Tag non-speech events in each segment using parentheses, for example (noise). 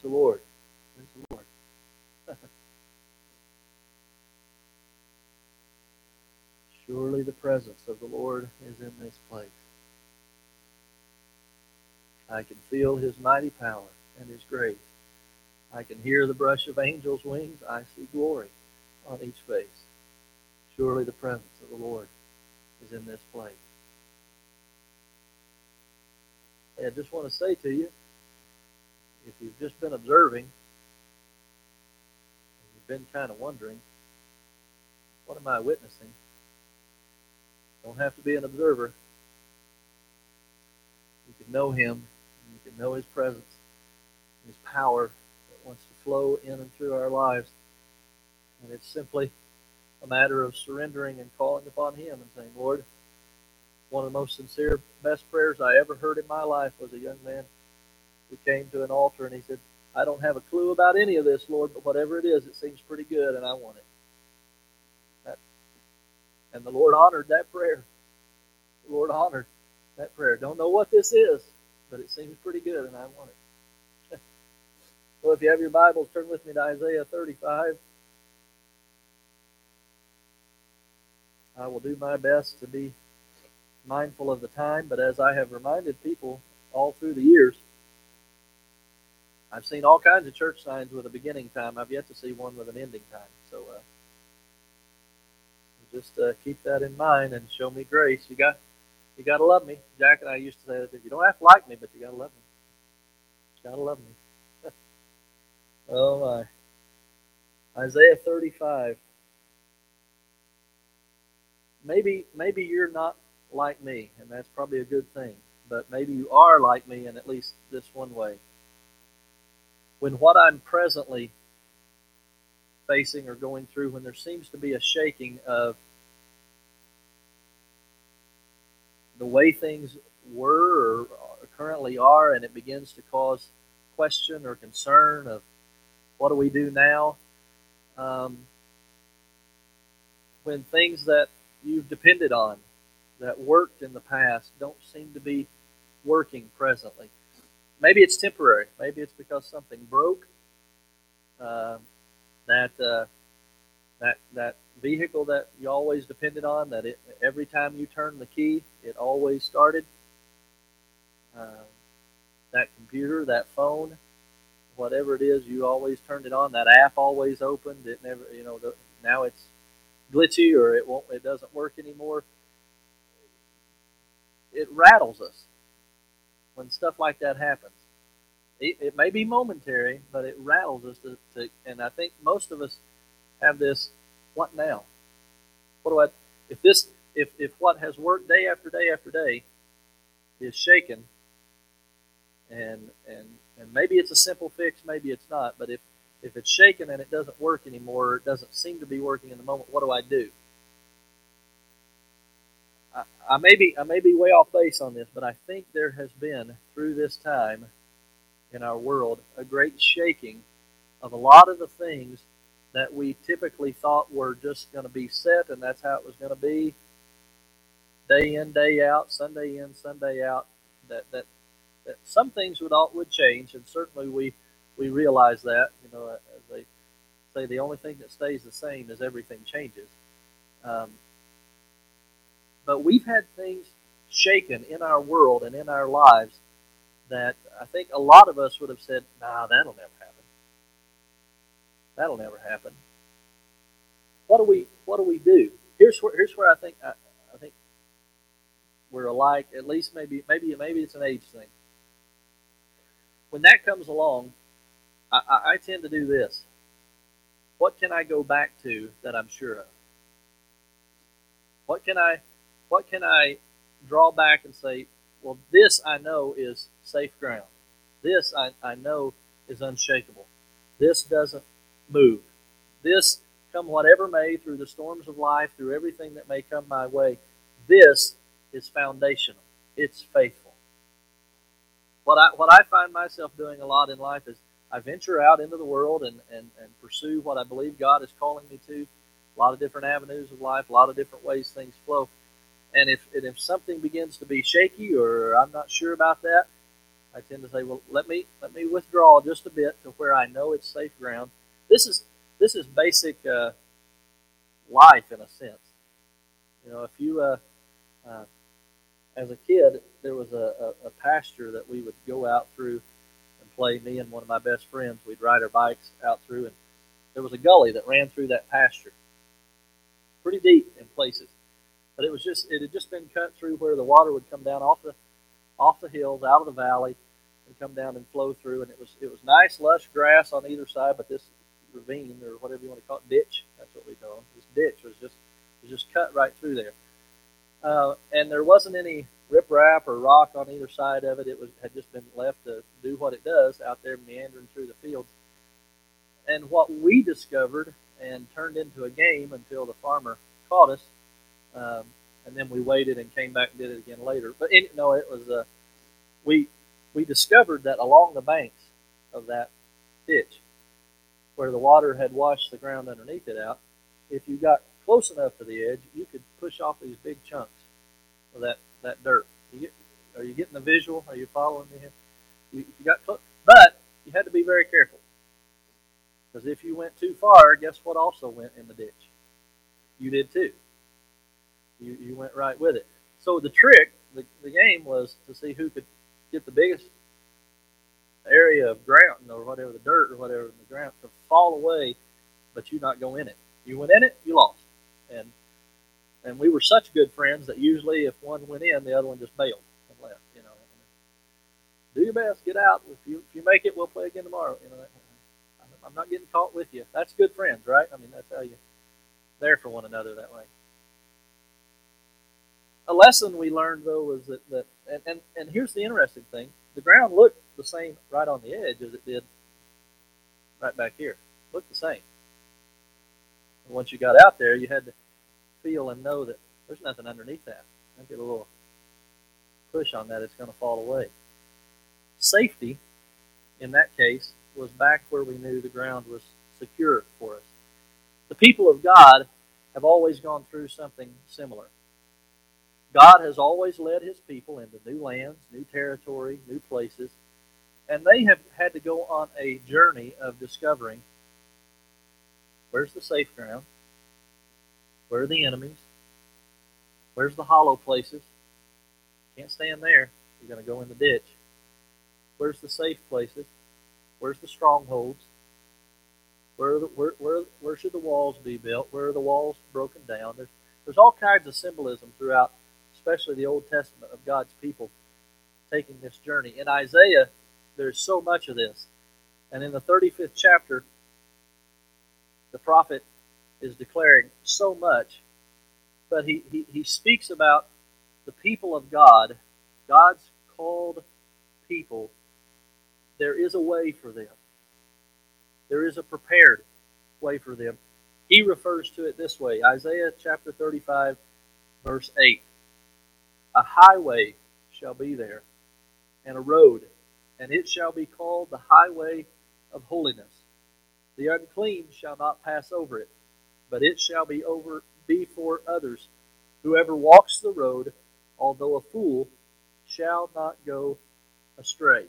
Praise the Lord. Praise the Lord. (laughs) Surely the presence of the Lord is in this place. I can feel his mighty power and his grace. I can hear the brush of angels' wings. I see glory on each face. Surely the presence of the Lord is in this place. Hey, I just want to say to you, if you've just been observing, you've been kind of wondering, what am I witnessing? Don't have to be an observer. You can know him, you can know his presence, his power that wants to flow in and through our lives. And it's simply a matter of surrendering and calling upon him and saying, Lord, one of the most sincere, best prayers I ever heard in my life was a young man who came to an altar and he said, I don't have a clue about any of this, Lord, but whatever it is, it seems pretty good and I want it. That, and the Lord honored that prayer. The Lord honored that prayer. Don't know what this is, but it seems pretty good and I want it. (laughs) well, if you have your Bibles, turn with me to Isaiah 35. I will do my best to be mindful of the time, but as I have reminded people all through the years, I've seen all kinds of church signs with a beginning time. I've yet to see one with an ending time. So uh, just uh, keep that in mind and show me grace. You got you got to love me. Jack and I used to say that you don't have to like me, but you got to love me. You got to love me. (laughs) oh my. Isaiah 35. Maybe maybe you're not like me, and that's probably a good thing. But maybe you are like me in at least this one way. When what I'm presently facing or going through, when there seems to be a shaking of the way things were or currently are, and it begins to cause question or concern of what do we do now? Um, when things that you've depended on that worked in the past don't seem to be working presently. Maybe it's temporary. Maybe it's because something broke. Uh, that uh, that that vehicle that you always depended on, that it, every time you turned the key, it always started. Uh, that computer, that phone, whatever it is, you always turned it on. That app always opened. It never, you know, the, now it's glitchy or it won't, it doesn't work anymore it rattles us when stuff like that happens. It, it may be momentary, but it rattles us. To, to, and I think most of us have this. What now? What do I? If this, if if what has worked day after day after day is shaken, and and and maybe it's a simple fix, maybe it's not. But if if it's shaken and it doesn't work anymore, or it doesn't seem to be working in the moment, what do I do? I, may be I may be way off base on this, but I think there has been through this time in our world a great shaking of a lot of the things that we typically thought were just going to be set and that's how it was going to be day in day out sunday in sunday out that that, that some things would all would change and certainly we we realize that you know as they say the only thing that stays the same is everything changes. Um, but we've had things shaken in our world and in our lives that I think a lot of us would have said, nah, that'll never happen. That'll never happen. What do we what do we do? Here's where here's where I think I, I think we're alike, at least maybe maybe maybe it's an age thing. When that comes along, I, I, I tend to do this. What can I go back to that I'm sure of? What can I what can I draw back and say, well, this I know is safe ground. This I, I know is unshakable. This doesn't move. This, come whatever may, through the storms of life, through everything that may come my way, this is foundational. It's faithful. What I, what I find myself doing a lot in life is I venture out into the world and, and, and pursue what I believe God is calling me to. A lot of different avenues of life, a lot of different ways things flow. And if and if something begins to be shaky or I'm not sure about that, I tend to say, well, let me let me withdraw just a bit to where I know it's safe ground. This is this is basic uh, life in a sense. You know, if you uh, uh, as a kid, there was a, a, a pasture that we would go out through and play. Me and one of my best friends, we'd ride our bikes out through, and there was a gully that ran through that pasture, pretty deep in places. But it was just it had just been cut through where the water would come down off the off the hills, out of the valley, and come down and flow through. And it was it was nice, lush grass on either side, but this ravine or whatever you want to call it, ditch. That's what we call it. This ditch was just was just cut right through there, uh, and there wasn't any riprap or rock on either side of it. It was had just been left to do what it does out there meandering through the fields. And what we discovered and turned into a game until the farmer caught us, um, and then we waited and came back and did it again later. But in, no, it was uh, we we discovered that along the banks of that ditch, where the water had washed the ground underneath it out, if you got close enough to the edge, you could push off these big chunks of that that dirt. You get, are you getting the visual? Are you following me here? You, you got, close, but you had to be very careful because if you went too far, guess what? Also went in the ditch. You did too. You you went right with it. So the trick, the, the game was to see who could get the biggest area of ground or whatever the dirt or whatever in the ground to fall away, but you not go in it. You went in it, you lost, and and we were such good friends that usually if one went in, the other one just bailed and left. You know, do your best, get out. If you if you make it, we'll play again tomorrow. You know, I'm not getting caught with you. That's good friends, right? I mean, that's how you there for one another that way. A lesson we learned though was that, that and, and, and here's the interesting thing: the ground looked the same right on the edge as it did right back here. It looked the same. And once you got out there, you had to feel and know that there's nothing underneath that. I get a little push on that, it's going to fall away. Safety, in that case, was back where we knew the ground was secure for us. The people of God have always gone through something similar. God has always led his people into new lands, new territory, new places, and they have had to go on a journey of discovering where's the safe ground, where are the enemies? Where's the hollow places? Can't stand there. You're going to go in the ditch. Where's the safe places? Where's the strongholds? Where, the, where, where, where should the walls be built? Where are the walls broken down? There's, there's all kinds of symbolism throughout, especially the Old Testament, of God's people taking this journey. In Isaiah, there's so much of this. And in the 35th chapter, the prophet is declaring so much, but he, he, he speaks about the people of God, God's called people. There is a way for them. There is a prepared way for them. He refers to it this way Isaiah chapter 35, verse 8. A highway shall be there, and a road, and it shall be called the highway of holiness. The unclean shall not pass over it but it shall be over be for others. Whoever walks the road, although a fool, shall not go astray.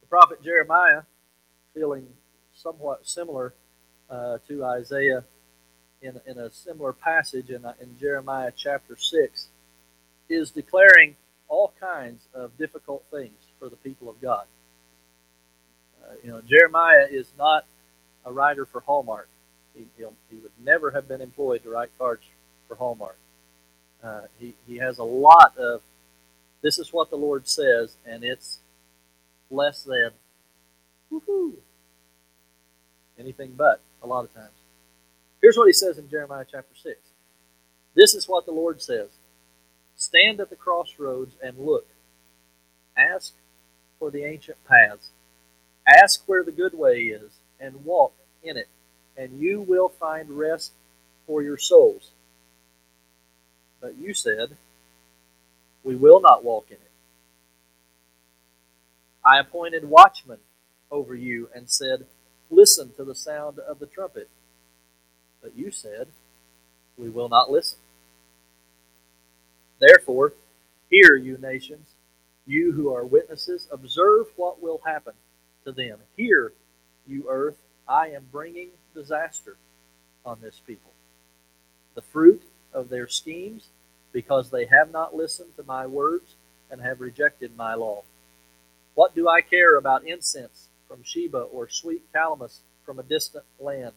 The prophet Jeremiah, feeling somewhat similar uh, to Isaiah in, in a similar passage in, in Jeremiah chapter 6, is declaring all kinds of difficult things for the people of God. Uh, you know, Jeremiah is not a writer for Hallmark. He, he would never have been employed to write cards for Hallmark. Uh, he, he has a lot of, this is what the Lord says, and it's less than, woohoo, anything but, a lot of times. Here's what he says in Jeremiah chapter 6. This is what the Lord says Stand at the crossroads and look. Ask for the ancient paths. Ask where the good way is, and walk in it and you will find rest for your souls. But you said, We will not walk in it. I appointed watchmen over you and said, Listen to the sound of the trumpet. But you said, We will not listen. Therefore, hear, you nations, You who are witnesses, observe what will happen to them. Hear, you earth, I am bringing disaster on this people. The fruit of their schemes, because they have not listened to my words and have rejected my law. What do I care about incense from Sheba or sweet calamus from a distant land?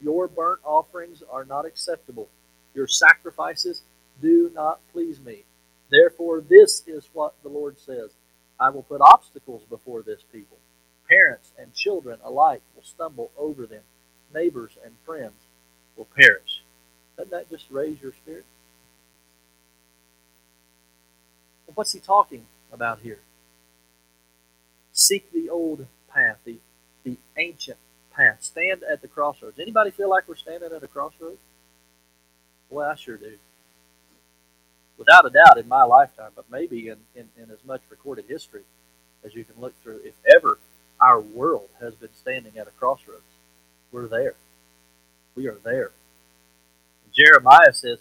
Your burnt offerings are not acceptable. Your sacrifices do not please me. Therefore, this is what the Lord says I will put obstacles before this people. Parents and children alike will stumble over them. Neighbors and friends will perish. Doesn't that just raise your spirit? What's he talking about here? Seek the old path, the, the ancient path. Stand at the crossroads. Anybody feel like we're standing at a crossroads? Well, I sure do. Without a doubt, in my lifetime, but maybe in, in, in as much recorded history as you can look through, if ever our world has been standing at a crossroads, we're there. We are there. And Jeremiah says,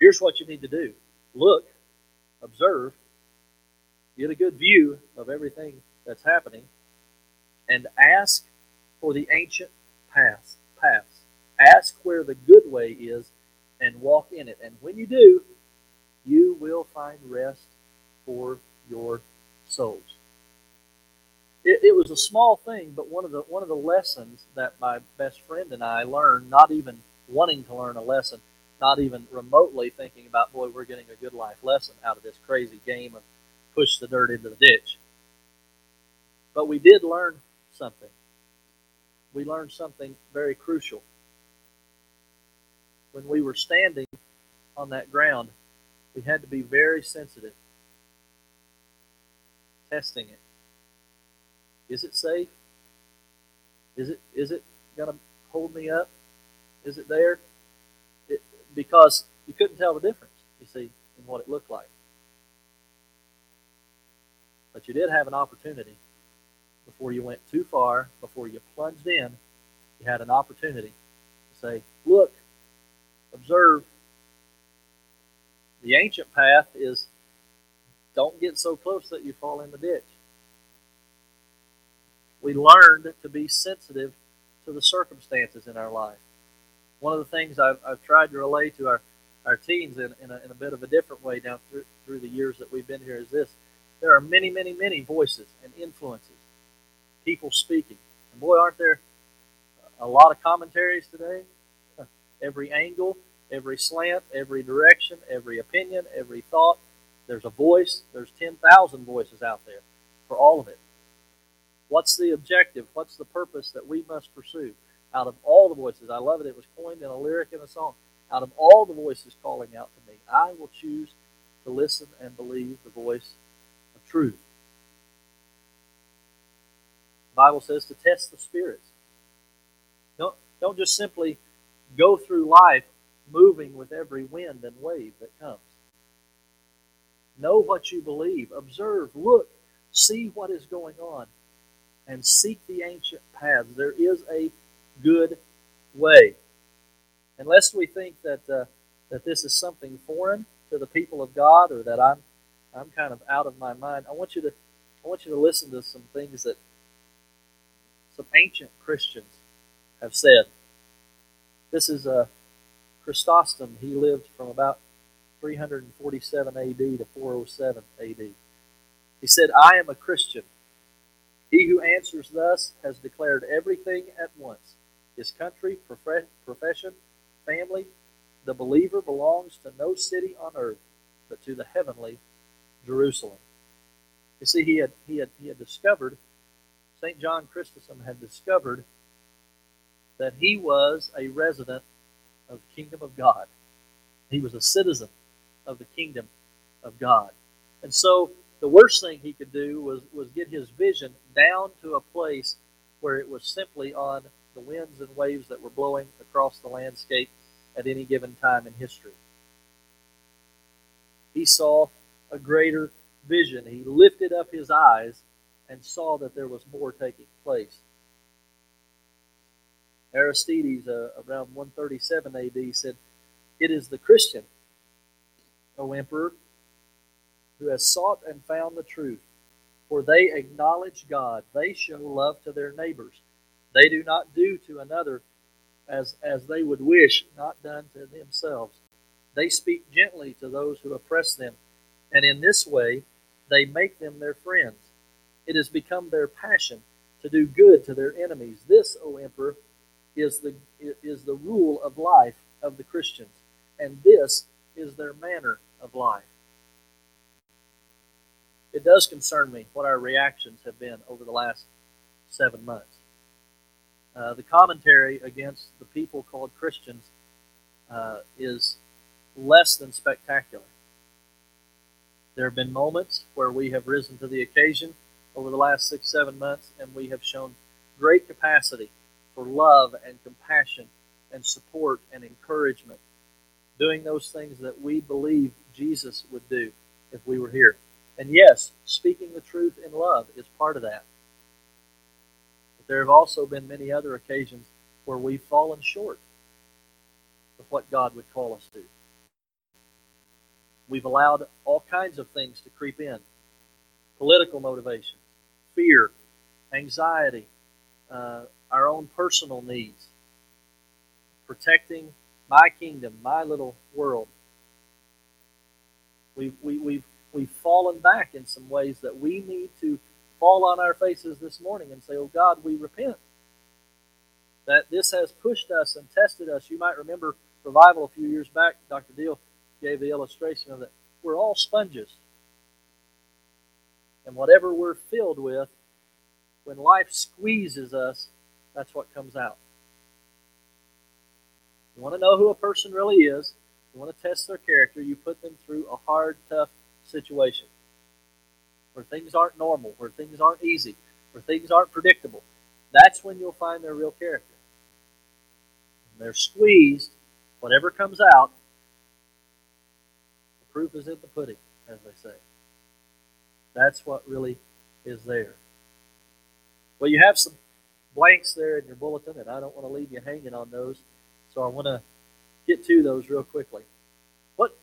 here's what you need to do look, observe, get a good view of everything that's happening, and ask for the ancient paths. paths. Ask where the good way is and walk in it. And when you do, you will find rest for your souls. It, it, was a small thing, but one of the one of the lessons that my best friend and I learned, not even wanting to learn a lesson, not even remotely thinking about, boy, we're getting a good life lesson out of this crazy game of push the dirt into the ditch. But we did learn something. We learned something very crucial. When we were standing on that ground, we had to be very sensitive. Testing it. Is it safe? Is it is it going to hold me up? Is it there? It, because you couldn't tell the difference, you see, in what it looked like. But you did have an opportunity before you went too far, before you plunged in, you had an opportunity to say, look, observe. The ancient path is don't get so close that you fall in the ditch. We learned to be sensitive to the circumstances in our life. One of the things I've, I've tried to relate to our, our teens in, in a, in, a, bit of a different way down through, through the years that we've been here is this. There are many, many, many voices and influences people speaking. And boy, aren't there a lot of commentaries today? (laughs) Every angle, every slant, every direction, every opinion, every thought. There's a voice. There's 10,000 voices out there for all of it. What's the objective? What's the purpose that we must pursue? Out of all the voices, I love it. It was coined in a lyric in a song. Out of all the voices calling out to me, I will choose to listen and believe the voice of truth. Bible says to test the spirits. Don't, don't just simply go through life moving with every wind and wave that comes. Know what you believe. Observe, look, see what is going on, and seek the ancient paths. There is a good way. Unless we think that uh, that this is something foreign to the people of God, or that I'm I'm kind of out of my mind, I want you to I want you to listen to some things that some ancient Christians have said. This is a uh, Chrysostom. He lived from about 347 AD to 407 AD. He said, I am a Christian. He who answers thus has declared everything at once his country, profession, family. The believer belongs to no city on earth, but to the heavenly Jerusalem. You see, he had, he had, he had discovered St. John Chrysostom had discovered that he was a resident of the kingdom of God. He was a citizen of the kingdom of God. And so the worst thing he could do was, was get his vision down to a place where it was simply on the winds and waves that were blowing across the landscape at any given time in history. He saw a greater vision. He lifted up his eyes and saw that there was more taking place. Aristides, uh, around 137 AD, said, It is the Christian, O emperor, who has sought and found the truth. For they acknowledge God. They show love to their neighbors. They do not do to another as, as they would wish, not done to themselves. They speak gently to those who oppress them, and in this way they make them their friends. It has become their passion to do good to their enemies. This, O Emperor, is the, is the rule of life of the Christians, and this is their manner of life. It does concern me what our reactions have been over the last seven months. Uh, the commentary against the people called Christians uh, is less than spectacular. There have been moments where we have risen to the occasion over the last six, seven months, and we have shown great capacity for love and compassion and support and encouragement, doing those things that we believe Jesus would do if we were here. And yes, speaking the truth in love is part of that. But there have also been many other occasions where we've fallen short of what God would call us to. We've allowed all kinds of things to creep in political motivation, fear, anxiety, uh, our own personal needs, protecting my kingdom, my little world. We've, we, we've, we've fallen back in some ways that we need to fall on our faces this morning and say, Oh God, we repent. That this has pushed us and tested us. You might remember revival a few years back, Dr. Deal gave the illustration of that. We're all sponges. And whatever we're filled with, when life squeezes us, that's what comes out. You want to know who a person really is, you want to test their character, you put them through a hard, tough situation where things aren't normal, where things aren't easy, where things aren't predictable. That's when you'll find their real character. When they're squeezed, whatever comes out, the proof is in the pudding, as they say. That's what really is there. Well, you have some blanks there in your bulletin, and I don't want to leave you hanging on those, so I want to get to those real quickly. What,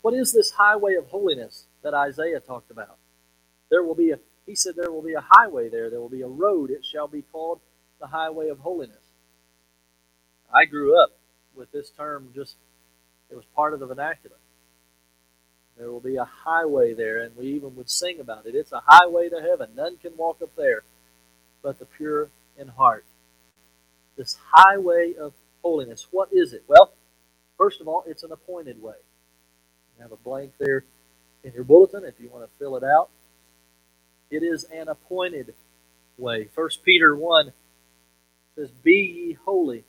what is this highway of holiness that Isaiah talked about? There will be a, he said there will be a highway there, there will be a road, it shall be called the highway of holiness. I grew up with this term just, it was part of the vernacular. There will be a highway there, and we even would sing about it. It's a highway to heaven. None can walk up there but the pure in heart. This highway of holiness. What is it? Well, first of all, it's an appointed way. You have a blank there in your bulletin if you want to fill it out. It is an appointed way. First Peter 1 says, Be ye holy.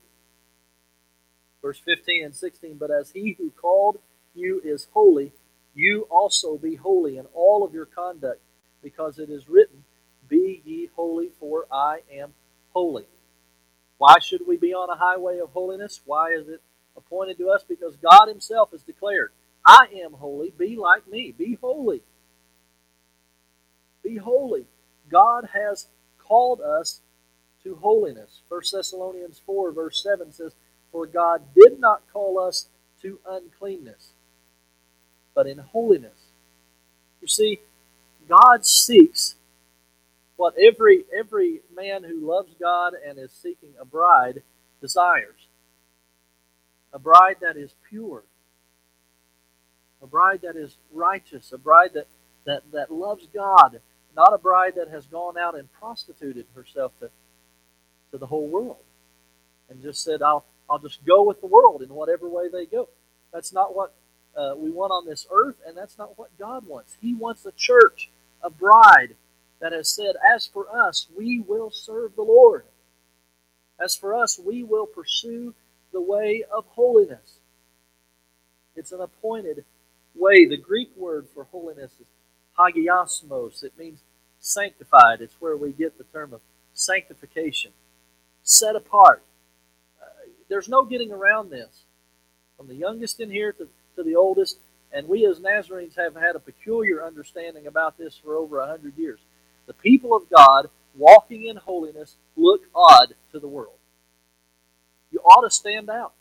Verse 15 and 16, But as he who called you is holy, you also be holy in all of your conduct, because it is written, Be ye holy, for I am holy. Why should we be on a highway of holiness? Why is it appointed to us? Because God Himself has declared, I am holy, be like me, be holy. Be holy. God has called us to holiness. 1 Thessalonians 4, verse 7 says, For God did not call us to uncleanness, but in holiness. You see, God seeks what every every man who loves God and is seeking a bride desires. A bride that is pure. A bride that is righteous, a bride that, that, that loves God, not a bride that has gone out and prostituted herself to, to the whole world and just said, I'll, I'll just go with the world in whatever way they go. That's not what uh, we want on this earth, and that's not what God wants. He wants a church, a bride that has said, As for us, we will serve the Lord. As for us, we will pursue the way of holiness. It's an appointed way. The Greek word for holiness is hagiosmos. It means sanctified. It's where we get the term of sanctification, set apart. Uh, there's no getting around this. From the youngest in here to, to the oldest, and we as Nazarenes have had a peculiar understanding about this for over a hundred years the people of God walking in holiness look odd to the world. You ought to stand out.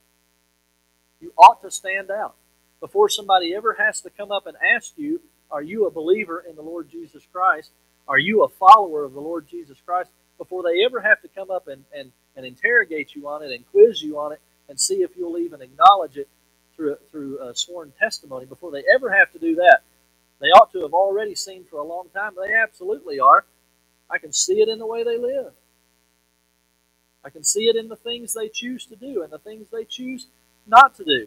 You ought to stand out. Before somebody ever has to come up and ask you, Are you a believer in the Lord Jesus Christ? Are you a follower of the Lord Jesus Christ? Before they ever have to come up and, and, and interrogate you on it and quiz you on it and see if you'll even acknowledge it through, through sworn testimony, before they ever have to do that, they ought to have already seen for a long time. They absolutely are. I can see it in the way they live. I can see it in the things they choose to do and the things they choose not to do.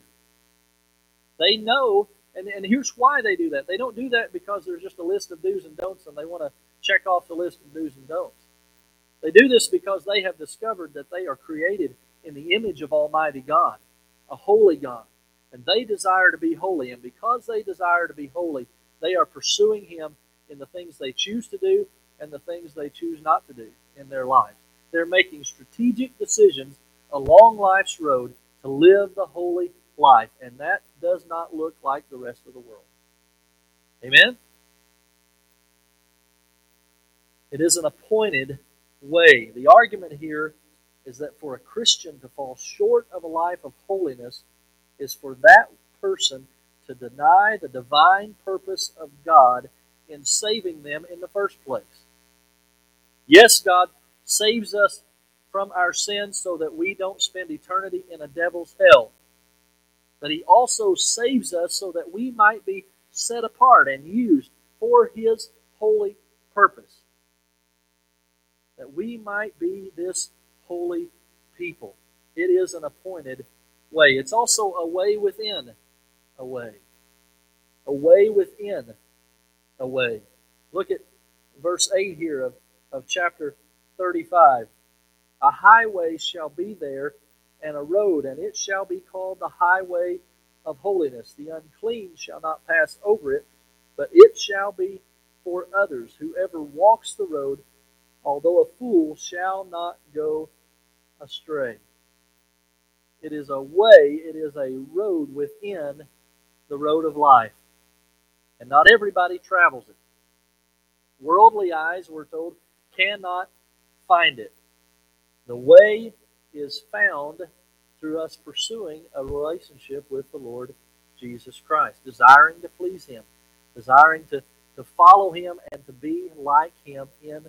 They know, and, and here's why they do that. They don't do that because there's just a list of do's and don'ts and they want to check off the list of do's and don'ts. They do this because they have discovered that they are created in the image of Almighty God, a holy God. And they desire to be holy. And because they desire to be holy, they are pursuing Him in the things they choose to do and the things they choose not to do in their lives. They're making strategic decisions along life's road to live the holy life. And that does not look like the rest of the world. Amen? It is an appointed way. The argument here is that for a Christian to fall short of a life of holiness is for that person to deny the divine purpose of God in saving them in the first place. Yes, God saves us from our sins so that we don't spend eternity in a devil's hell. But He also saves us so that we might be set apart and used for His holy purpose. That we might be this holy people. It is an appointed way. It's also a way within a way. A way within a way. Look at verse 8 here of, of chapter 35. A highway shall be there, and a road, and it shall be called the highway of holiness. The unclean shall not pass over it, but it shall be for others. Whoever walks the road, although a fool, shall not go astray. It is a way, it is a road within the road of life. And not everybody travels it. Worldly eyes, we're told, cannot find it. The way is found through us pursuing a relationship with the Lord Jesus Christ, desiring to please Him, desiring to, to follow Him and to be like Him in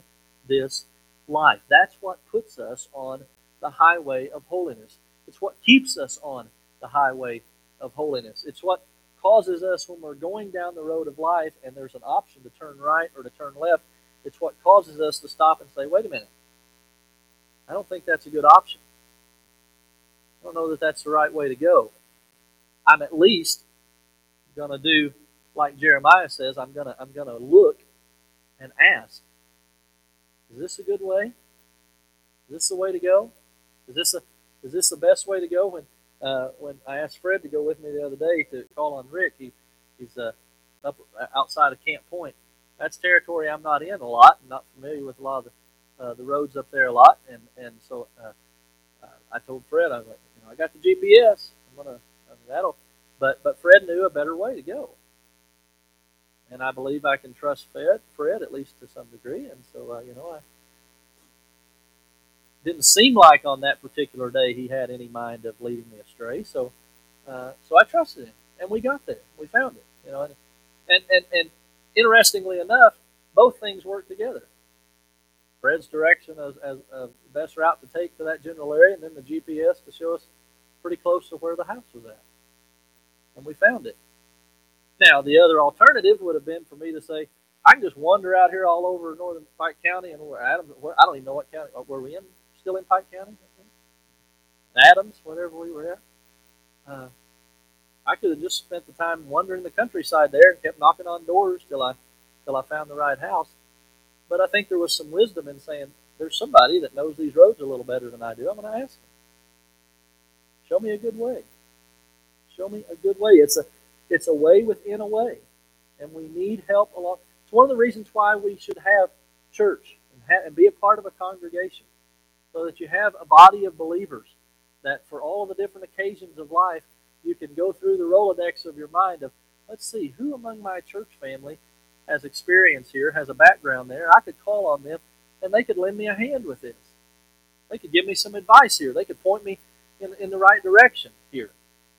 this life. That's what puts us on the highway of holiness. It's what keeps us on the highway of holiness. It's what causes us when we're going down the road of life and there's an option to turn right or to turn left. It's what causes us to stop and say, wait a minute, I don't think that's a good option. I don't know that that's the right way to go. I'm at least going to do like Jeremiah says, I'm going to I'm going to look and ask, is this a good way? Is this the way to go? Is this a is this the best way to go? When uh, when I asked Fred to go with me the other day to call on Rick, he he's uh, up outside of Camp Point. That's territory I'm not in a lot. I'm not familiar with a lot of the, uh, the roads up there a lot, and and so uh, uh, I told Fred I was like, you know, I got the GPS. I'm gonna I mean, that'll, but but Fred knew a better way to go, and I believe I can trust Fred Fred at least to some degree, and so uh, you know I didn't seem like on that particular day he had any mind of leading me astray. So, uh, so I trusted him, and we got there. We found it. You know, and and and, and interestingly enough, both things work together. Fred's direction as, as, the best route to take to that general area, and then the GPS to show us pretty close to where the house was at, and we found it. Now, the other alternative would have been for me to say, I can just wander out here all over northern Pike County and where Adams, where, I don't even know what county, where we in still in Pike County, Adams, whatever we were at. Uh, I could have just spent the time wandering the countryside there and kept knocking on doors till I till I found the right house. But I think there was some wisdom in saying, "There's somebody that knows these roads a little better than I do. I'm going to ask them. Show me a good way. Show me a good way. It's a it's a way within a way, and we need help along. It's one of the reasons why we should have church and, ha- and be a part of a congregation so that you have a body of believers that for all the different occasions of life, you can go through the Rolodex of your mind of, let's see, who among my church family has experience here, has a background there. I could call on them, and they could lend me a hand with this. They could give me some advice here. They could point me in, in the right direction here.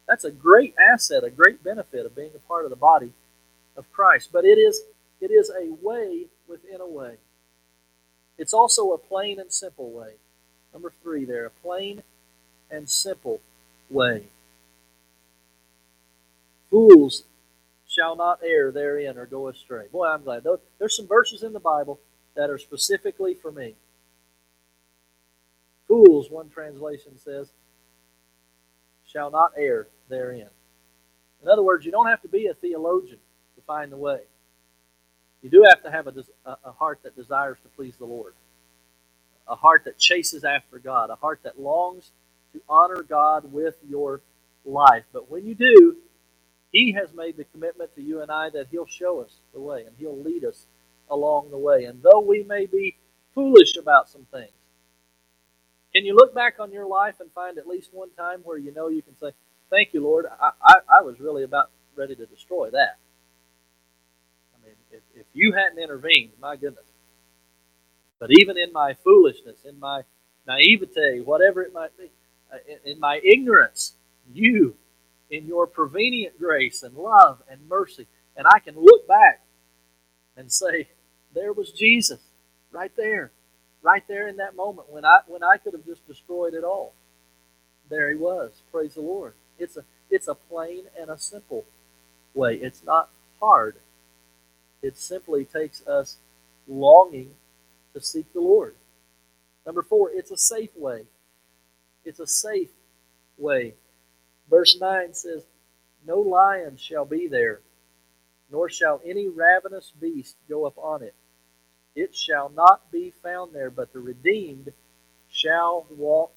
That's a great asset, a great benefit of being a part of the body of Christ. But it is it is a way within a way. It's also a plain and simple way. Number three there, a plain and simple way. Fools shall not err therein or go astray. Boy, I'm glad. There's some verses in the Bible that are specifically for me. Fools, one translation says, shall not err therein. In other words, you don't have to be a theologian to find the way. You do have to have a, a heart that desires to please the Lord, a heart that chases after God, a heart that longs to honor God with your life. But when you do, He has made the commitment to you and I that He'll show us the way and He'll lead us along the way. And though we may be foolish about some things, can you look back on your life and find at least one time where you know you can say, Thank you, Lord, I, I, I was really about ready to destroy that. I mean, if, if you hadn't intervened, my goodness. But even in my foolishness, in my naivete, whatever it might be, uh, in, in my ignorance, you, in your prevenient grace and love and mercy, and I can look back and say, there was Jesus right there right there in that moment when I when I could have just destroyed it all. There he was. Praise the Lord. It's a it's a plain and a simple way. It's not hard. It simply takes us longing to seek the Lord. Number four, it's a safe way. It's a safe way. Verse 9 says, No lion shall be there, nor shall any ravenous beast go up on it it shall not be found there, but the redeemed shall walk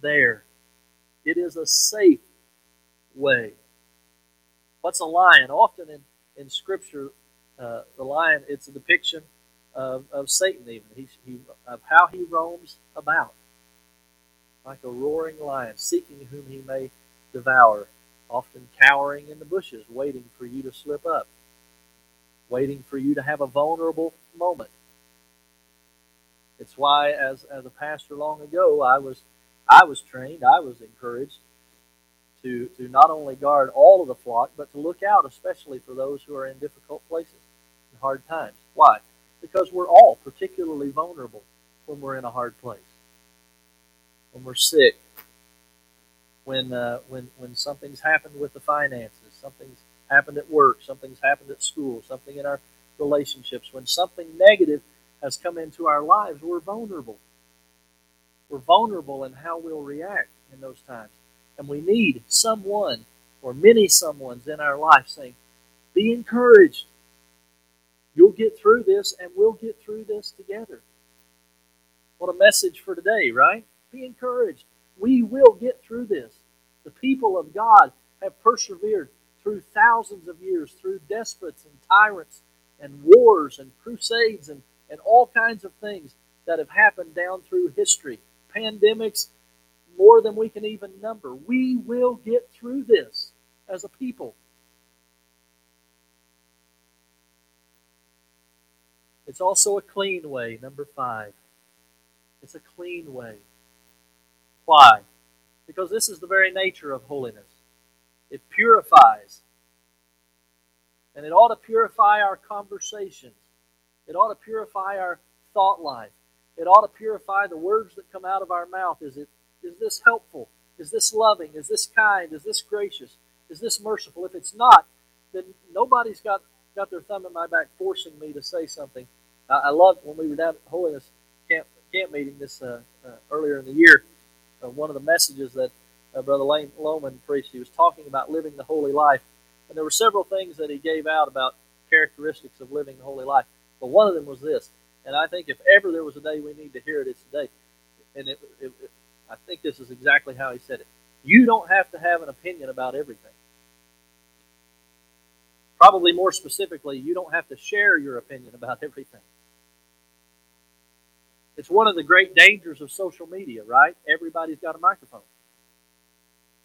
there. It is a safe way. What's a lion? Often in, in Scripture, uh, the lion, it's a depiction of, of Satan, even, he, he, of how he roams about. Like a roaring lion, seeking whom he may devour, often cowering in the bushes, waiting for you to slip up waiting for you to have a vulnerable moment. It's why, as, as a pastor long ago, I was I was trained, I was encouraged to to not only guard all of the flock, but to look out, especially for those who are in difficult places, in hard times. Why? Because we're all particularly vulnerable when we're in a hard place, when we're sick, when uh, when when something's happened with the finances, something's happened at work, something's happened at school, something in our relationships, when something negative has come into our lives, we're vulnerable. We're vulnerable in how we'll react in those times. And we need someone or many someones in our life saying, Be encouraged. You'll get through this, and we'll get through this together. What a message for today, right? Be encouraged. We will get through this. The people of God have persevered through thousands of years, through despots and tyrants and wars and crusades and, and all kinds of things that have happened down through history, pandemics, more than we can even number. We will get through this as a people. It's also a clean way, number five. It's a clean way. Why? Because this is the very nature of holiness. It purifies. And it ought to purify our conversations. It ought to purify our thought life. It ought to purify the words that come out of our mouth. Is it is this helpful? Is this loving? Is this kind? Is this gracious? Is this merciful? If it's not, then nobody's got, got their thumb in my back forcing me to say something. I, I love when we were down at Holiness camp, camp meeting this uh, uh, earlier in the year. Uh, one of the messages that uh, Brother Lane Loman preached. He was talking about living the holy life. And there were several things that he gave out about characteristics of living the holy life. But one of them was this. And I think if ever there was a day we need to hear it, it's today. And it, it, it, I think this is exactly how he said it. You don't have to have an opinion about everything. Probably more specifically, you don't have to share your opinion about (laughs) everything. It's one of the great dangers of social media, right? Everybody's got a microphone.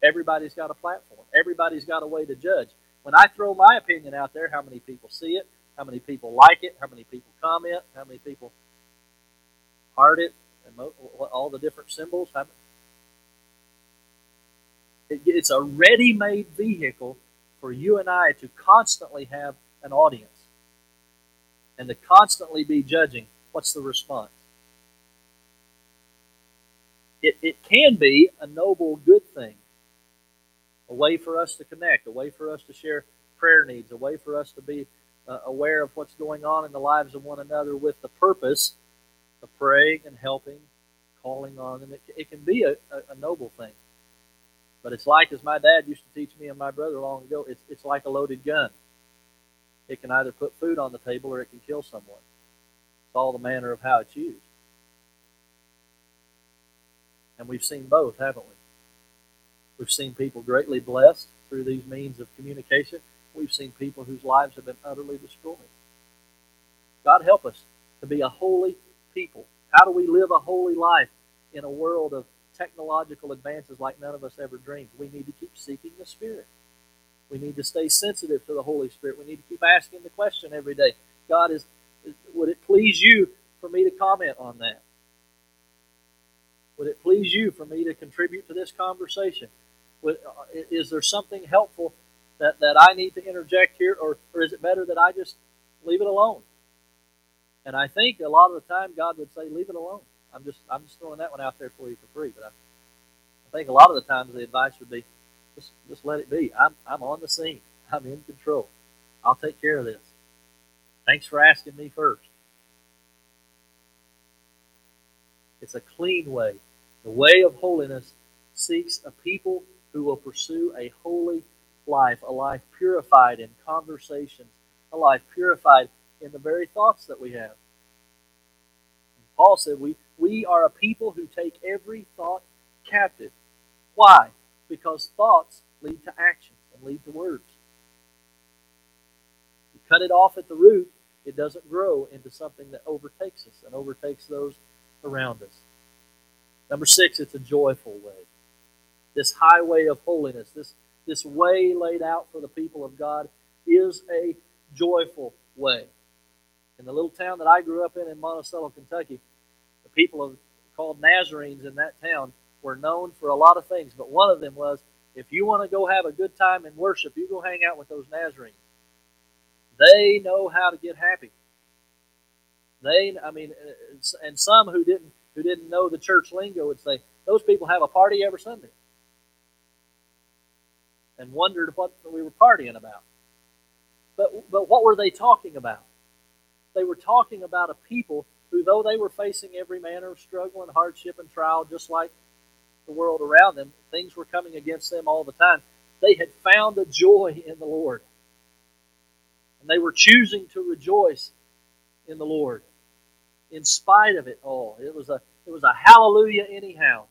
Everybody's got a platform. Everybody's got a way to judge. When I throw my opinion out there, how many people see it? How many people like it? How many people comment? How many people heart it? And all the different symbols. It's a ready-made vehicle for you and I to constantly have an audience and to constantly be judging, what's the response? It, it can be a noble, good thing. A way for us to connect, a way for us to share prayer needs, a way for us to be uh, aware of what's going on in the lives of one another with the purpose of praying and helping, calling on them. It, it can be a, a, a noble thing. But it's like, as my dad used to teach me and my brother long ago, it's, it's like a loaded gun. It can either put food on the table or it can kill someone. It's all the manner of how it's used. And we've seen both, haven't we? We've seen people greatly blessed through these means of communication. We've seen people whose lives have been utterly destroyed. God help us to be a holy people. How do we live a holy life in a world of technological advances like none of us ever dreamed? We need to keep seeking the Spirit. We need to stay sensitive to the Holy Spirit. We need to keep asking the question every day God, is, is would it please you for me to comment on that? Would it please you for me to contribute to this conversation? Uh, is there something helpful that, that I need to interject here, or, or is it better that I just leave it alone? And I think a lot of the time God would say, leave it alone. I'm just I'm just throwing that one out there for you for free. But I, I think a lot of the times the advice would be, just just let it be. I'm I'm on the scene. (laughs) I'm in control. I'll take care of this. Thanks for asking me first. It's a clean way. The way of holiness seeks a people who will pursue a holy life, a life purified in conversations, a life purified in the very thoughts that we have. And Paul said, we, we are a people who take every thought captive. Why? Because thoughts lead to actions and lead to words. You cut it off at the root, it doesn't grow into something that overtakes us and overtakes those around us. Number six, it's a joyful way. This highway of holiness, this, this way laid out for the people of God, is a joyful way. In the little town that I grew up in in Monticello, Kentucky, the people of, called Nazarenes in that town were known for a lot of things, but one of them was if you want to go have a good time in worship, you go hang out with those Nazarenes. They know how to get happy. They, I mean, and some who didn't who didn't know the church lingo would say, those people have a party every Sunday. And wondered what we were partying about. But, but what were they talking about? They were talking about a people who, though they were facing every manner of struggle and hardship and trial, just like the world around them, things were coming against them all the time. They had found a joy in the Lord. And they were choosing to rejoice in the Lord in spite of it all. It was a it was a hallelujah anyhow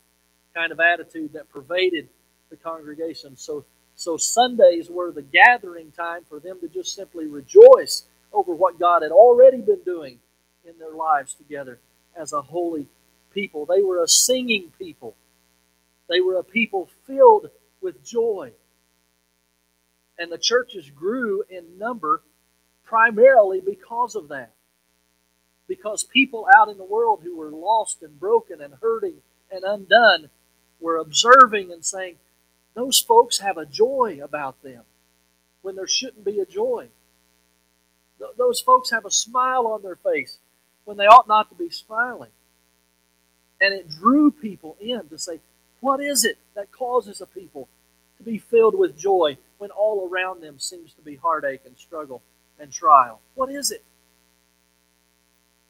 kind of attitude that pervaded the congregation. So so Sundays were the gathering time for them to just simply rejoice over what God had already been doing in their lives together as a holy people. They were a singing people. They were a people filled with joy. And the churches grew in number primarily because of that because people out in the world who were lost and broken and hurting and undone were observing and saying, those folks have a joy about them when there shouldn't be a joy. Those folks have a smile on their face when they ought not to be smiling. And it drew people in to say, what is it that causes a people to be filled with joy when all around them seems to be heartache and struggle and trial? What is it?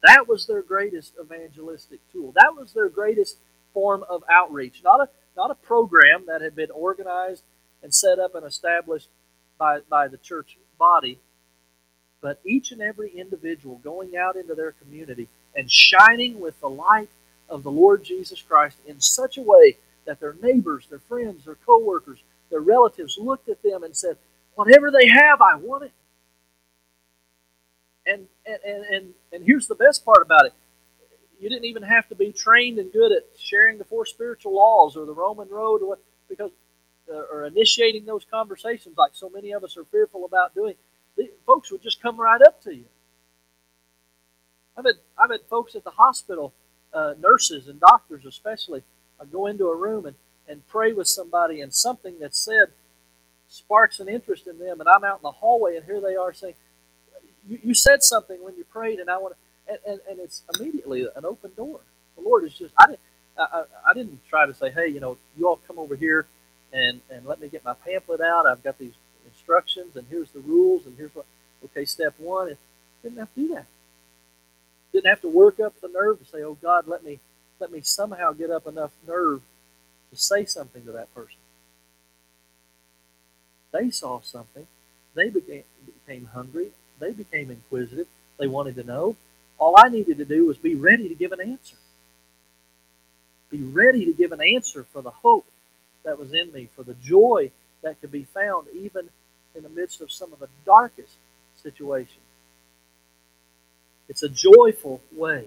That was their greatest evangelistic tool. That was their greatest form of outreach. Not a, not a program that had been organized and set up and established by, by the church body, but each and every individual going out into their community and shining with the light of the Lord Jesus Christ in such a way that their neighbors, their friends, their coworkers, their relatives looked at them and said, Whatever they have, I want it. And, and, and, and here's the best part about it you didn't even have to be trained and good at sharing the four spiritual laws or the Roman road or what, because uh, or initiating those conversations like so many of us are fearful about doing. The, folks would just come right up to you. I've had I've had folks at the hospital, uh, nurses and doctors especially, I go into a room and, and pray with somebody and something that's said sparks an interest in them and I'm out in the hallway and here they are saying, you, you said something when you prayed, and I want to, and, and, and it's immediately an open door. The Lord is just, I didn't, I, I didn't try to say, hey, you know, you all come over here and, and let me get my pamphlet out. I've got these instructions, and here's the rules, and here's what, okay, step one. It didn't have to do that. Didn't have to work up the nerve to say, oh, God, let me, let me somehow get up enough nerve to say something to that person. They saw something. They became, became hungry. They became inquisitive. They wanted to know. All I needed to do was be ready to give an answer. Be ready to give an answer for the hope that was in me, for the joy that could be found even in the midst of some of the darkest situations. It's a joyful way.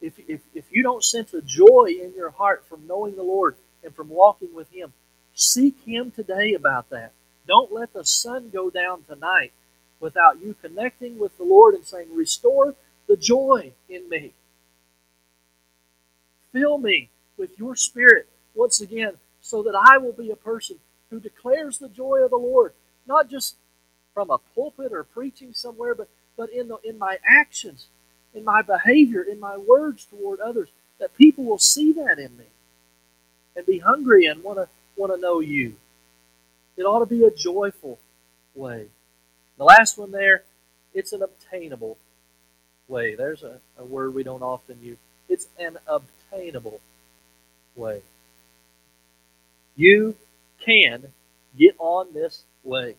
If, if, if you don't sense a joy in your heart from knowing the Lord and from walking with Him, seek Him today about that. Don't let the sun go down tonight without you connecting with the Lord and saying, Restore the joy in me. Fill me with your Spirit once again so that I will be a person who declares the joy of the Lord, not just from a pulpit or preaching somewhere, but, but in, the, in my actions, in my behavior, in my words toward others, that people will see that in me and be hungry and want to want to know you. It ought to be a joyful way. The last one there, it's an obtainable way. There's a, a word we don't often use. It's an obtainable way. You can get on this way.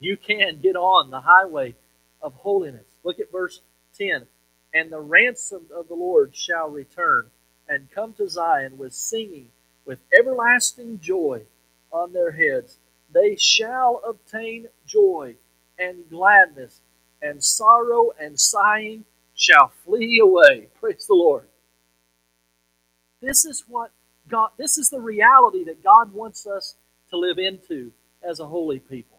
You can get on the highway of holiness. Look at verse 10. And the ransom of the Lord shall return and come to Zion with singing, with everlasting joy on their heads. They shall obtain joy and gladness, and sorrow and sighing shall flee away. Praise the Lord. This is what God, this is the reality that God wants us to live into as a holy people.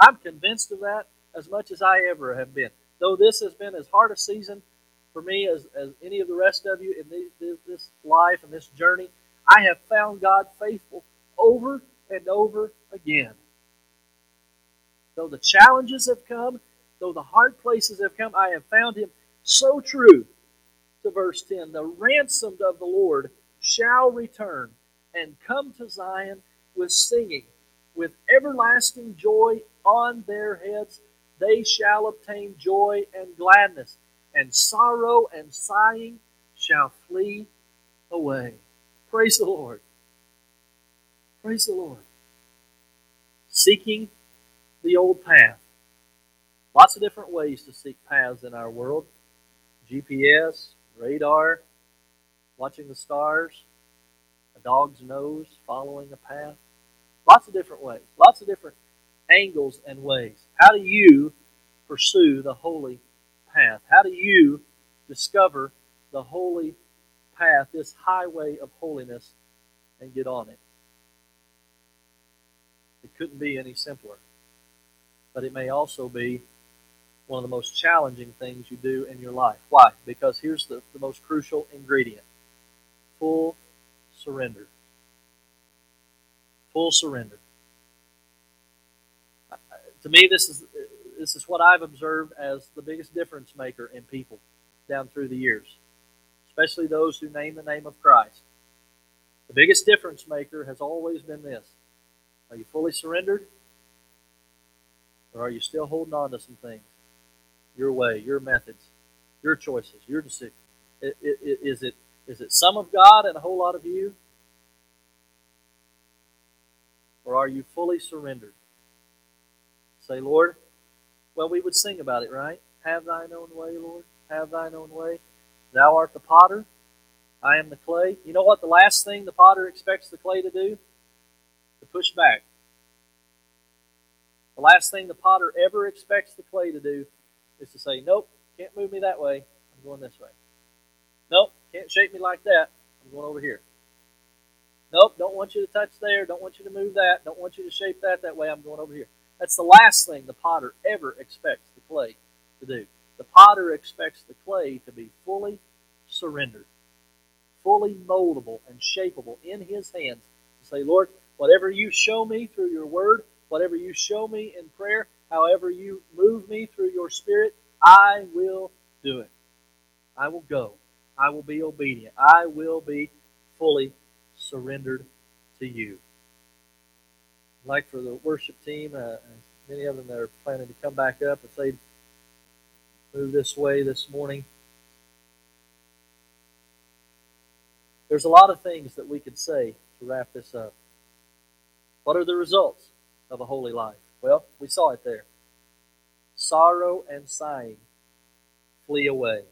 I'm convinced of that as much as I ever have been. Though this has been as hard a season for me as, as any of the rest of you in this, this life and this journey, I have found God faithful over and over again. Though the challenges have come, though the hard places have come, I have found him so true. To verse 10 The ransomed of the Lord shall return and come to Zion with singing, with everlasting joy on their heads. They shall obtain joy and gladness, and sorrow and sighing shall flee away. Praise the Lord. Praise the Lord. Seeking the old path. Lots of different ways to seek paths in our world GPS, radar, watching the stars, a dog's nose, following a path. Lots of different ways, lots of different angles and ways. How do you pursue the holy path? How do you discover the holy path, this highway of holiness, and get on it? It couldn't be any simpler. But it may also be one of the most challenging things you do in your life. Why? Because here's the, the most crucial ingredient full surrender. Full surrender. To me, this is this is what I've observed as the biggest difference maker in people down through the years, especially those who name the name of Christ. The biggest difference maker has always been this: Are you fully surrendered, or are you still holding on to some things? Your way, your methods, your choices, your decisions. Is it is it some of God and a whole lot of you? Or are you fully surrendered? Say, Lord, well, we would sing about it, right? Have thine own way, Lord. Have thine own way. Thou art the potter. I am the clay. You know what the last thing the potter expects the clay to do? To push back. The last thing the potter ever expects the clay to do is to say, Nope, can't move me that way. I'm going this way. Nope, can't shape me like that. I'm going over here. Nope, don't want you to touch there. Don't want you to move that. Don't want you to shape that that way. I'm going over here. That's the last thing the potter ever expects the clay to do. The potter expects the clay to be fully surrendered, fully moldable and shapeable in his hands. To say, Lord, whatever you show me through your word, whatever you show me in prayer, however you move me through your Spirit, I will do it. I will go. I will be obedient. I will be fully surrendered to you. I'd like for the worship team, uh, many of them that are planning to come back up, if they move this way this morning. There's a lot of things that we could say to wrap this up. What are the results of a holy life? Well, we saw it there. Sorrow and sighing flee away.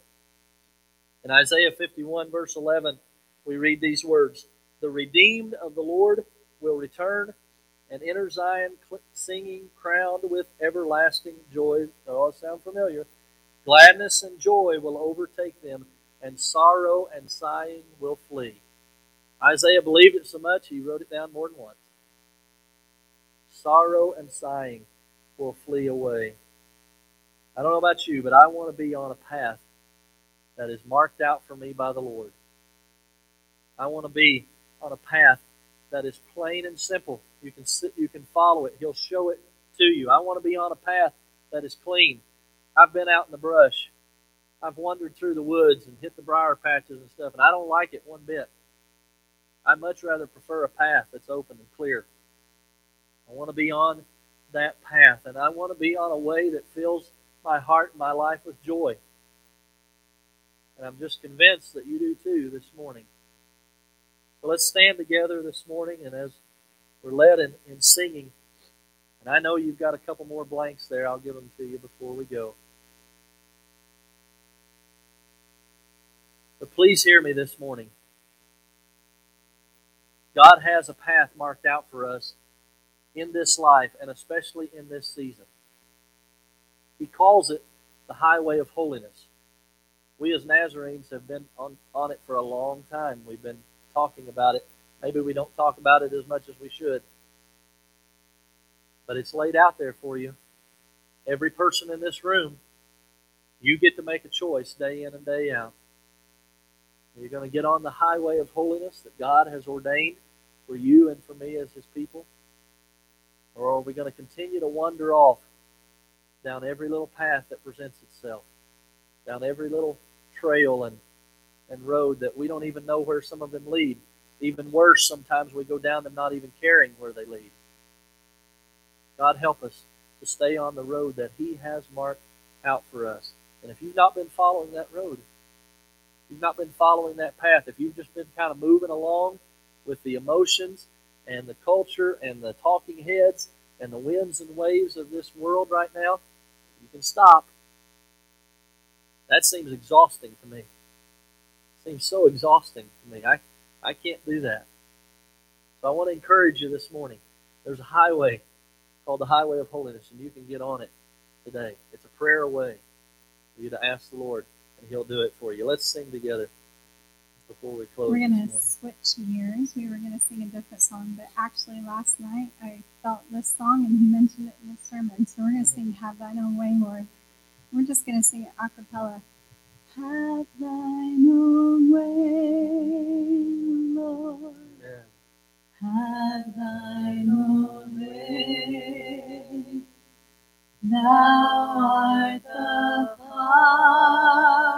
In Isaiah 51, verse 11, we read these words The redeemed of the Lord will return and enter Zion singing, crowned with everlasting joy. They all sound familiar. Gladness and joy will overtake them, and sorrow and sighing will flee. Isaiah believed it so much he wrote it down more than once. Sorrow and sighing will flee away. I don't know about you, but I want to be on a path that is marked out for me by the Lord. I want to be on a path that is plain and simple. You can sit, you can follow it. He'll show it to you. I want to be on a path that is clean. I've been out in the brush. I've wandered through the woods and hit the briar patches and stuff, and I don't like it one bit. I much rather prefer a path that's open and clear. I want to be on that path, and I want to be on a way that fills my heart and my life with joy. And I'm just convinced that you do too this morning. So let's stand together this morning, and as we're led in, in singing, and I know you've got a couple more blanks there, I'll give them to you before we go. But please hear me this morning. God has a path marked out for us in this life, and especially in this season. He calls it the highway of holiness. We as Nazarenes have been on, on it for a long time. We've been talking about it. Maybe we don't talk about it as much as we should. But it's laid out there for you. Every person in this room, you get to make a choice day in and day out. Are You're going to get on the highway of holiness that God has ordained for you and for me as His people? Or are we going to continue to wander off down every little path that presents itself, down every little trail and, and road that we don't even know where some of them lead? Even worse, sometimes we go down them not even caring where they lead. God help us to stay on the road that He has marked out for us. And if you've not been following that road, you've not been following that path, if you've just been kind of moving along with the emotions and the culture and the talking heads and the winds and waves of this world right now, you can stop. That seems exhausting to me. It seems so exhausting to me. I, I can't do that. So I want to encourage you this morning. There's a highway called the Highway of Holiness, and you can get on it today. It's a prayer away for you to ask the Lord, and He'll do it for you. Let's sing together before we close. We're going to switch gears. We were going to sing a different song, but actually last night I felt this song and (laughs) he mentioned it in the sermon. So we're going to sing Have Thine Own Way, Lord. We're just going to sing it a cappella. Have thine own way, Lord. Have thine own way. Thou art the Father.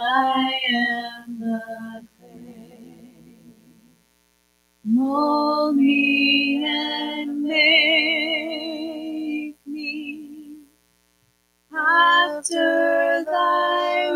I am the clay. Mold me and make me after thy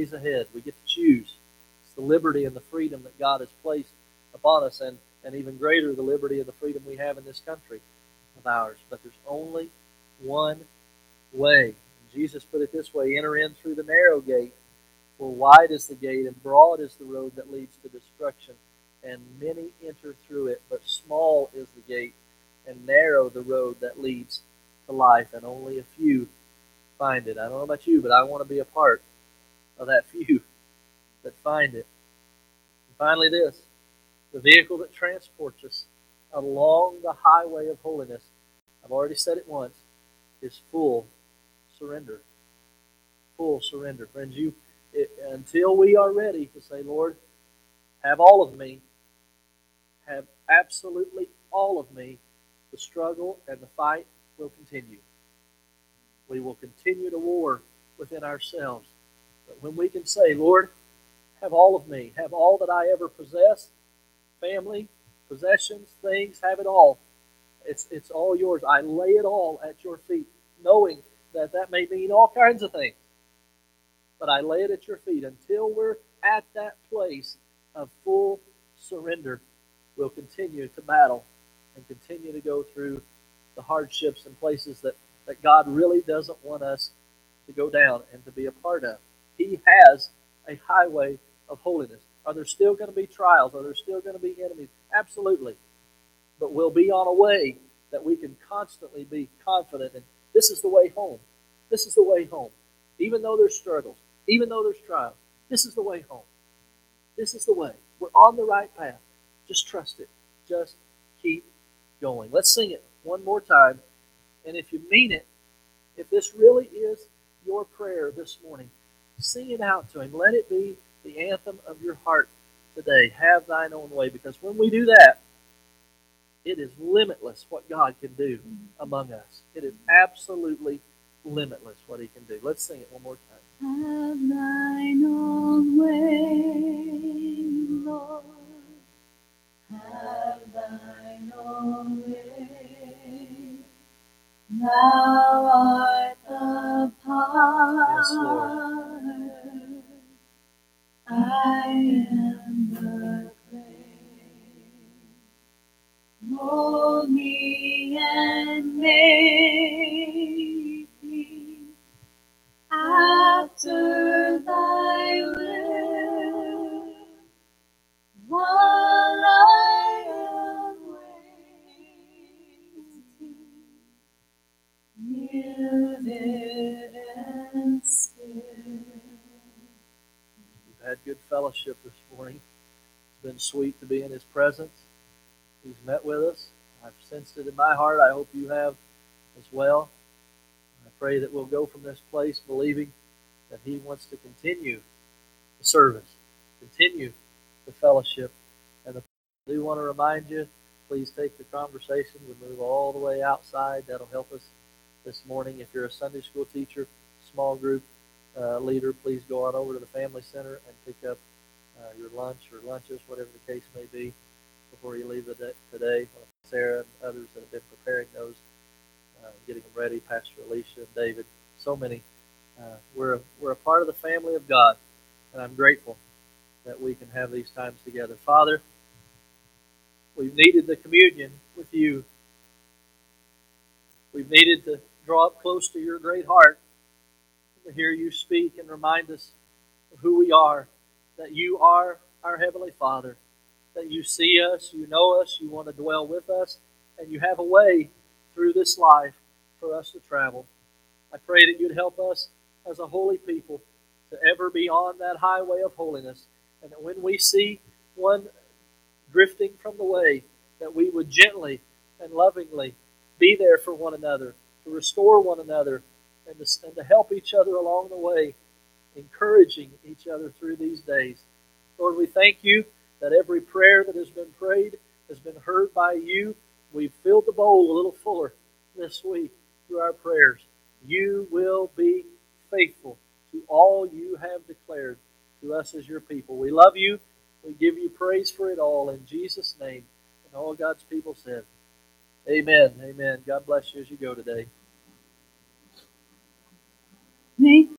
Days ahead, we get to choose. It's the liberty and the freedom that God has placed upon us, and, and even greater, the liberty and the freedom we have in this country of ours. But there's only one way. Jesus put it this way enter in through the narrow gate, for wide is the gate, and broad is the road that leads to destruction, and many enter through it. But small is the gate, and narrow the road that leads to life, and only a few find it. I don't know about you, but I want to be a part of that few that find it. And finally, this the vehicle that transports us along the highway of holiness, I've already said it once, is full surrender. Full surrender. Friends, you it, until we are ready to say, Lord, have all of me, have absolutely all of me, the struggle and the fight will continue. We will continue to war within ourselves. But when we can say, Lord, have all of me, have all that I ever possess, family, possessions, things, have it all. It's, it's all yours. I lay it all at your feet, knowing that that may mean all kinds of things. But I lay it at your feet until we're at that place of full surrender. We'll continue to battle and continue to go through the hardships and places that, that God really doesn't want us to go down and to be a part of. He has a highway of holiness. Are there still going to be trials? Are there still going to be enemies? Absolutely. But we'll be on a way that we can constantly be confident in this is the way home. This is the way home. Even though there's struggles, even though there's trials, this is the way home. This is the way. We're on the right path. Just trust it. Just keep going. Let's sing it one more time. And if you mean it, if this really is your prayer this morning, sing it out to Him. Let it be the anthem of your heart today. Have thine own way. Because when we do that, it is limitless what God can do among us. It is absolutely limitless what He can do. Let's sing it one more time. Have thine own way, Lord. Have thine own way. Thou art the potter. Yes, Lord. I am the clay. Mold me and make me after thy had good fellowship this morning. It's been sweet to be in His presence. He's met with us. I've sensed it in my heart. I hope you have as well. I pray that we'll go from this place believing that He wants to continue the service, continue the fellowship. And I do want to remind you, please take the conversation. We move all the way outside. That'll help us this morning. If you're a Sunday school teacher, small group uh, leader, please go on over to the Family Center and pick up uh, your lunch or lunches, whatever the case may be, before you leave the day, today. Sarah and others that have been preparing those, uh, getting them ready, Pastor Alicia and David, so many. Uh, we're, we're a part of the family of God, and I'm grateful that we can have these times together. Father, we've needed the communion with you. We've needed to draw up close to your great heart to hear you speak and remind us of who we are, that you are our Heavenly Father, that you see us, you know us, you want to dwell with us, and you have a way through this life for us to travel. I pray that you'd help us as a holy people to ever be on that highway of holiness, and that when we see one drifting from the way, that we would gently and lovingly be there for one another, to restore one another, and to, and to help each other along the way, encouraging each other through these days. Lord, we thank you that every prayer that has been prayed has been heard by you. We've filled the bowl a little fuller this week through our prayers. You will be faithful to all you have declared to us as your people. We love you. We give you praise for it all in Jesus' name. And all God's people said, Amen. Amen. God bless you as you go today me